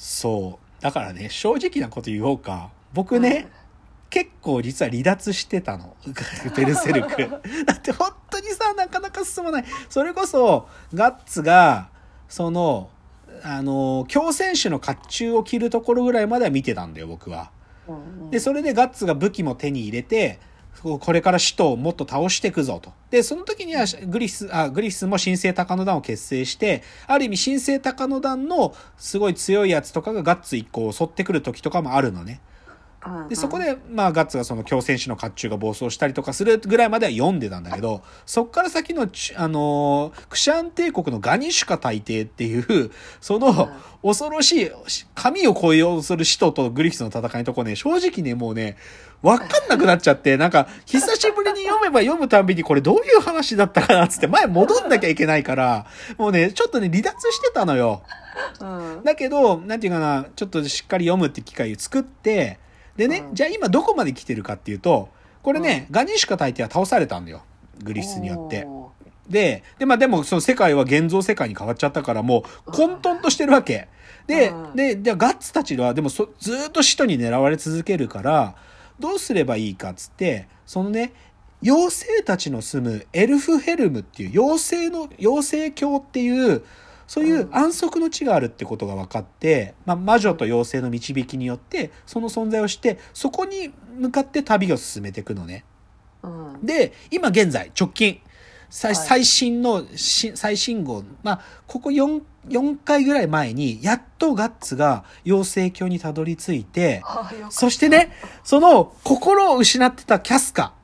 そう。だからね、正直なこと言おうか。僕ね、結構実は離脱してたの。ベルセルク。だって本当にさ、なかなか進まない。それこそ、ガッツが、その、あの、強選手の甲冑を着るところぐらいまでは見てたんだよ、僕は。うんで、それでガッツが武器も手に入れて、これから使徒をもっと倒していくぞと。で、その時にはグリフス、あ、グリフスも神聖高野団を結成して、ある意味神聖高野団のすごい強いやつとかがガッツ一個を襲ってくる時とかもあるのね。うんで、そこで、まあ、ガッツがその強戦士の甲冑が暴走したりとかするぐらいまでは読んでたんだけど、そっから先のち、あのークシャン帝国のガニシュカ大帝っていう、その、恐ろしい、神を超えようとする使徒とグリフィスの戦いのとこね、正直ね、もうね、わかんなくなっちゃって、なんか、久しぶりに読めば読むたんびにこれどういう話だったかなっつって前戻んなきゃいけないから、もうね、ちょっとね、離脱してたのよ。うん。だけど、なんていうかな、ちょっとしっかり読むって機会を作って、でね、うんじゃあ今どこまで来てるかっていうと、これね、ガニシュカ大帝は倒されたんだよ。グリフィスによって。おで、で、まあでもその世界は現像世界に変わっちゃったからもう混沌としてるわけ。でう、んで、で、ガッツたちはでもそずーっと使徒に狙われ続けるから、どうすればいいかっつって、そのね、妖精たちの住むエルフヘルムっていう妖精の、妖精教っていう、そういう安息の地があるってことが分かって、まあ、魔女と妖精の導きによって、その存在をして、そこに向かって旅を進めていくのね。ーうん。で、今現在、直近、最新のし最新号、まあ、ここ4、4回ぐらい前に、やっとガッツが妖精教にたどり着いて、そしてね、その心を失ってたキャスカ、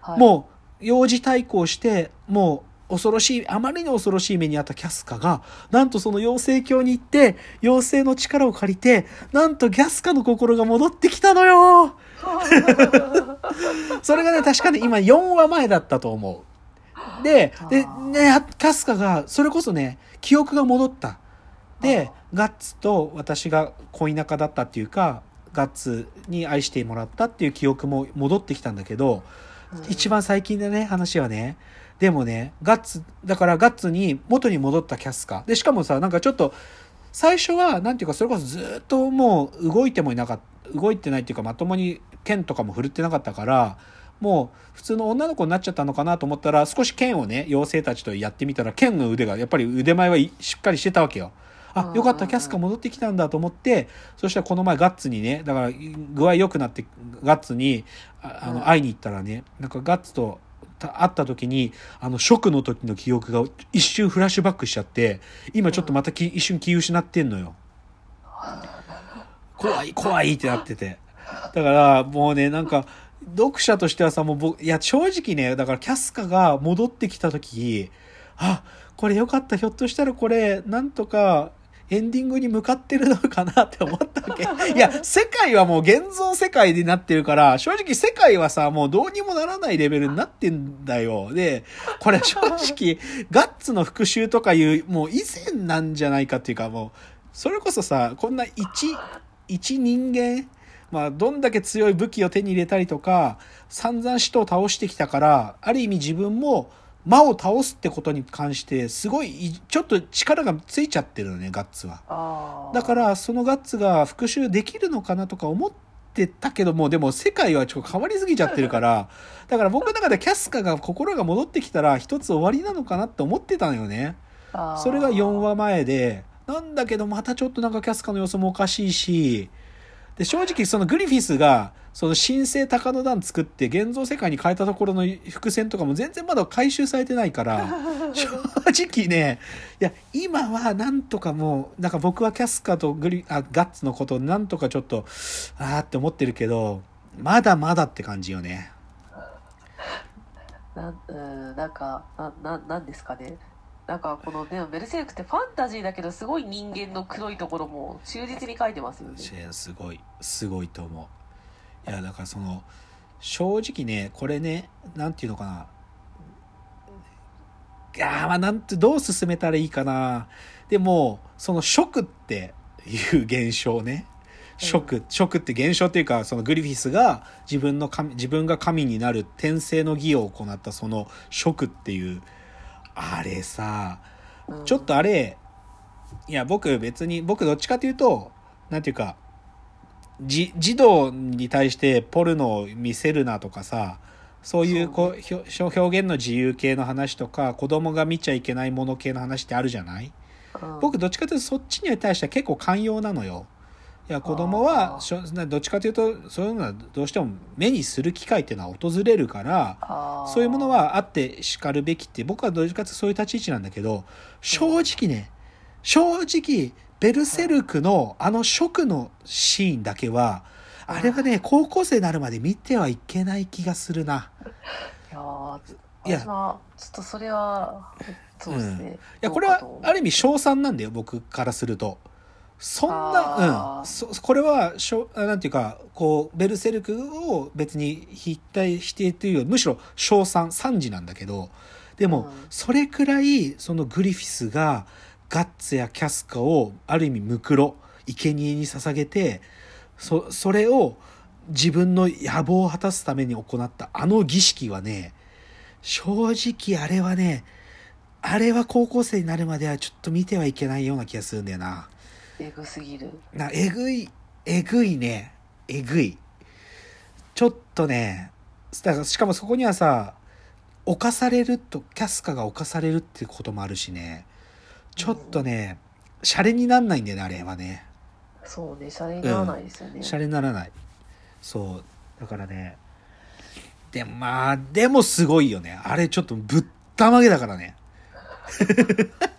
はい。もう、幼児対抗して、もう、恐ろしい、あまりに恐ろしい目にあったキャスカが、なんとその妖精教に行って、妖精の力を借りて、なんとギャスカの心が戻ってきたのよ それがね、確かに今4話前だったと思う。で、で、ね、キャスカが、それこそね、記憶が戻った。で、ガッツと私が恋仲だったっていうか、ガッツに愛してもらったっていう記憶も戻ってきたんだけど、一番最近でね、話はね、でもね、ガッツ、だからガッツに元に戻ったキャスカ。で、しかもさ、なんかちょっと、最初は、なんていうか、それこそずっともう動いてもいなかった、動いてないっていうか、まともに剣とかも振るってなかったから、もう普通の女の子になっちゃったのかなと思ったら、少し剣をね、妖精たちとやってみたら、剣の腕が、やっぱり腕前はいしっかりしてたわけよ。あ、よかった、キャスカ戻ってきたんだと思って、そしたらこの前ガッツにね、だから具合良くなって、ガッツに、あの、会いに行ったらね、なんかガッツとた会った時に、あの、ショックの時の記憶が一瞬フラッシュバックしちゃって、今ちょっとまたき一瞬気失ってんのよ。怖い、怖いってなってて。だから、もうね、なんか、読者としてはさ、もう僕、いや、正直ね、だからキャスカが戻ってきた時、あ、これよかった、ひょっとしたらこれ、なんとか、エンディングに向かってるのかなって思ったわけ。いや、世界はもう現像世界になってるから、正直世界はさ、もうどうにもならないレベルになってんだよ。で、これ正直、ガッツの復讐とかいう、もう以前なんじゃないかっていうか、もう、それこそさ、こんな一、一人間、まあ、どんだけ強い武器を手に入れたりとか、散々使徒を倒してきたから、ある意味自分も魔を倒すってことに関して、すごいい、ちょっと力がついちゃってるのね、ガッツは。だから、そのガッツが復讐できるのかなとか思ってたけども、でも世界はちょっと変わりすぎちゃってるから、だから僕の中でキャスカが心が戻ってきたら一つ終わりなのかなって思ってたのよね。それが4話前で、なんだけどまたちょっとなんかキャスカの様子もおかしいし、で、正直そのグリフィスが、その神聖高野団作って現像世界に変えたところの伏線とかも全然まだ回収されてないから、正直ね、いや、今はなんとかもう、なんか僕はキャスカとグリ、あ、ガッツのことをなんとかちょっと、あーって思ってるけど、まだまだって感じよね。なんうんなんかなななんですかね？なんかこのねベルセルクってファンタジーだけどすごい人間の黒いところも忠実に書いてますよね。すごいすごいと思う。いやだからその正直ねこれねなんていうのかな。いやーまあなんてどう進めたらいいかな。でもその食っていう現象ね。食、食って現象っていうかそのグリフィスが自分の神自分が神になる転生の儀を行ったその食っていうあれさうん。ちょっとあれ、いや、僕別に、僕どっちかというと、なんていうか、じ、児童に対してポルノを見せるなとかさ、そういうこうひょ表現の自由系の話とか子供が見ちゃいけないもの系の話ってあるじゃない？うん。僕どっちかというとそっちに対しては結構寛容なのよ。いや子供はあー。しょなどっちかというとそういうのはどうしても目にする機会っていうのは訪れるからそういうものはあってしかるべきって僕はどっちかというとそういう立ち位置なんだけど正直ね正直ベルセルクのあの食のシーンだけはあれはね高校生になるまで見てはいけない気がするな。いやちょっとそれはそうですね、いやこれはある意味賞賛なんだよ僕からすると。そんな、うん。そ、これはしょ、なんていうか、こう、ベルセルクを別に否定、否定というより、むしろ賞賛、賛辞なんだけど、でも、うん。それくらい、そのグリフィスが、ガッツやキャスカを、ある意味、ムクロ、生贄に捧げて、そ、それを、自分の野望を果たすために行ったあの儀式はね、正直あれはね、あれは高校生になるまではちょっと見てはいけないような気がするんだよな。えぐすぎるな、えぐい、えぐいね。えぐい。ちょっとね、だからしかもそこにはさ、犯されると、キャスカが犯されるってこともあるしね。ちょっとね、シャレになんないんだよね、あれはね。そうねシャレにならないですよね、シャレにならない。そう。だからね。でもまあ、でもすごいよね。あれちょっとぶったまげだからね。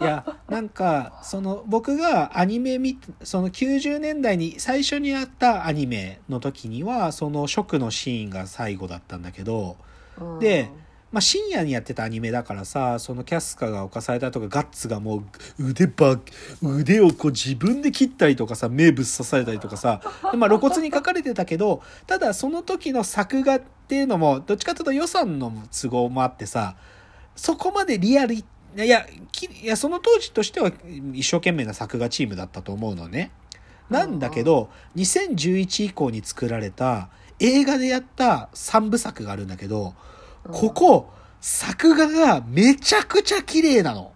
いや、なんか、その、僕がアニメ見、その90年代に最初にやったアニメの時には、そのショクのシーンが最後だったんだけど、うん。でまあ、深夜にやってたアニメだからさ、そのキャスカが犯されたとか、ガッツがもう腕ば、腕をこう自分で切ったりとかさ、目ぶっ刺されたりとかさ、でまあ露骨に書かれてたけど、ただその時の作画っていうのも、どっちかというと予算の都合もあってさ、そこまでリアルい、いや、きいや、その当時としては一生懸命な作画チームだったと思うのね。なんだけど、2011以降に作られた映画でやった3部作があるんだけど、ここ、作画がめちゃくちゃ綺麗なの。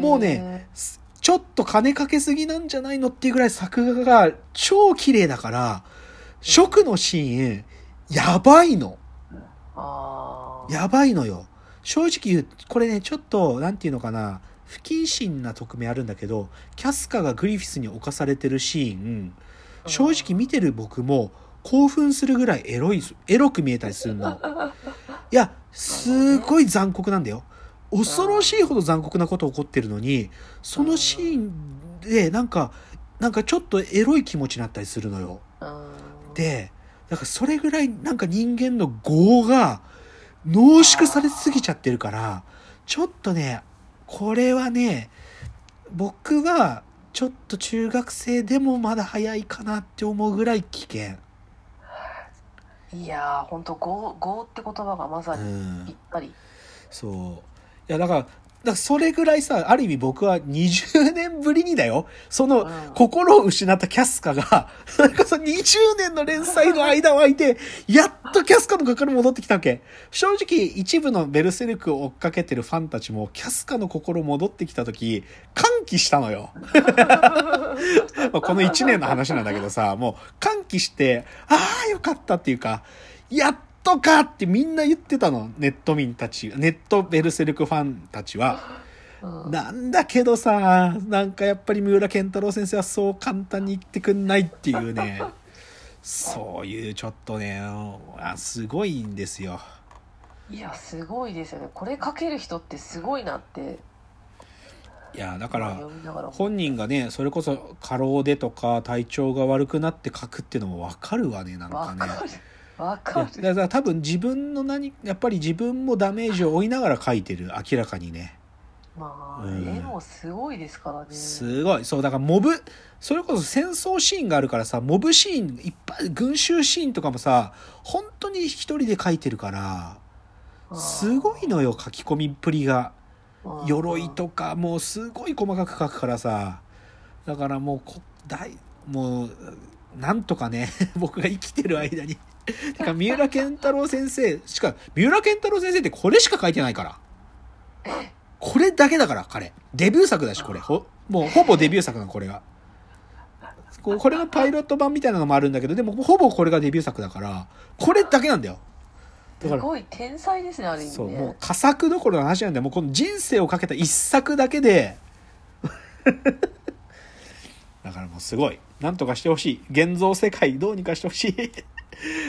もうねすちょっと金かけすぎなんじゃないのっていうぐらい作画が超綺麗だから、食のシーン、やばいの。やばいのよ。正直言う、これね、ちょっと、なんていうのかな、不謹慎な側面あるんだけど、キャスカがグリフィスに侵されてるシーン、正直見てる僕も興奮するぐらいエロい、エロく見えたりするの。いや、すごい残酷なんだよ。恐ろしいほど残酷なこと起こってるのに、そのシーンでなんか、なんかちょっとエロい気持ちになったりするのよ。うんで、だからそれぐらいなんか人間の業が濃縮されすぎちゃってるから、ちょっとね、これはね、僕はちょっと中学生でもまだ早いかなって思うぐらい危険。いやー本当業業って言葉がまさうにぴっん。たり、そう。いや、だから、だからそれぐらいさ、ある意味僕は20年ぶりにだよ。その、うん心を失ったキャスカが、なんかその20年の連載の間を空いて、やっとキャスカの心戻ってきたわけ。正直、一部のベルセルクを追っかけてるファンたちも、キャスカの心戻ってきた時、歓喜したのよ。ま あこの1年の話なんだけどさ、もう歓喜して、ああ、よかったっていうか、やっとかってみんな言ってたの。ネット民たち、ネットベルセルクファンたちは。うんなんだけどさ、なんかやっぱり三浦健太郎先生はそう簡単に言ってくんないっていうね、そういうちょっとね、あすごいんですよ。いやすごいですよねこれ書ける人ってすごいなっていや、だから、本人がね、それこそ過労でとか体調が悪くなって書くっていうのもわかるわね、なんかね。わかるだから多分自分の何、やっぱり自分もダメージを負いながら書いてる、明らかにね。まあ、うん絵もすごいですからねすごい。そう、だからモブ、それこそ戦争シーンがあるからさ、モブシーン、いっぱい、群衆シーンとかもさ、本当に一人で書いてるから、すごいのよ、書き込みっぷりが。うん鎧とか、もうすごい細かく書くからさ。だからもうこ、大、もう、なんとかね、僕が生きてる間に。てか、三浦健太郎先生、しか、三浦健太郎先生ってこれしか書いてないから。これだけだから、彼。デビュー作だし、これ。ほもう、ほぼデビュー作なの、これが。これがパイロット版みたいなのもあるんだけど、でも、ほぼこれがデビュー作だから、これだけなんだよ。だから、すごい天才ですね、ある意味ね。そう、もう、佳作どころの話なんだよ。もう、この人生をかけた一作だけで、だからもうすごい。なんとかしてほしい。現像世界どうにかしてほしい。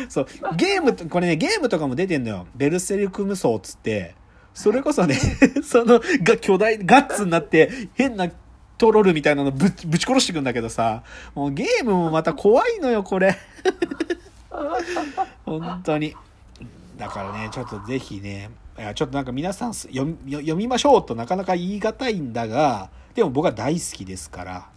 そう。ゲーム、これね、ゲームとかも出てんのよ。ベルセルク無双っつって、それこそね、その、が、巨大、ガッツになって、変なトロルみたいなのぶぶち殺してくんだけどさ、もうゲームもまた怖いのよ、これ。本当に。だからね、ちょっとぜひね、いやちょっとなんか皆さん読みましょうとなかなか言い難いんだが、でも僕は大好きですから。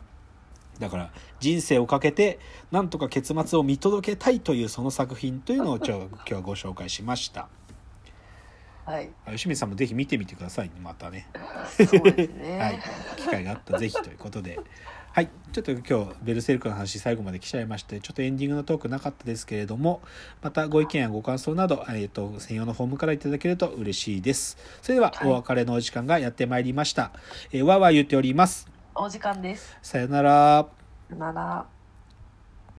だから人生をかけてなんとか結末を見届けたいというその作品というのをちょ今日はご紹介しました。はい。吉水さんもぜひ見てみてくださいね、またね。そうですね。はい。機会があったらぜひということで。はい。ちょっと今日、ベルセルクの話最後まで来ちゃいまして、ちょっとエンディングのトークなかったですけれども、またご意見やご感想など、えっ、と、専用のフォームからいただけると嬉しいです。それでは、はいお別れのお時間がやってまいりました。えー、わーわー言っております。お時間です。さよなら。さよなら。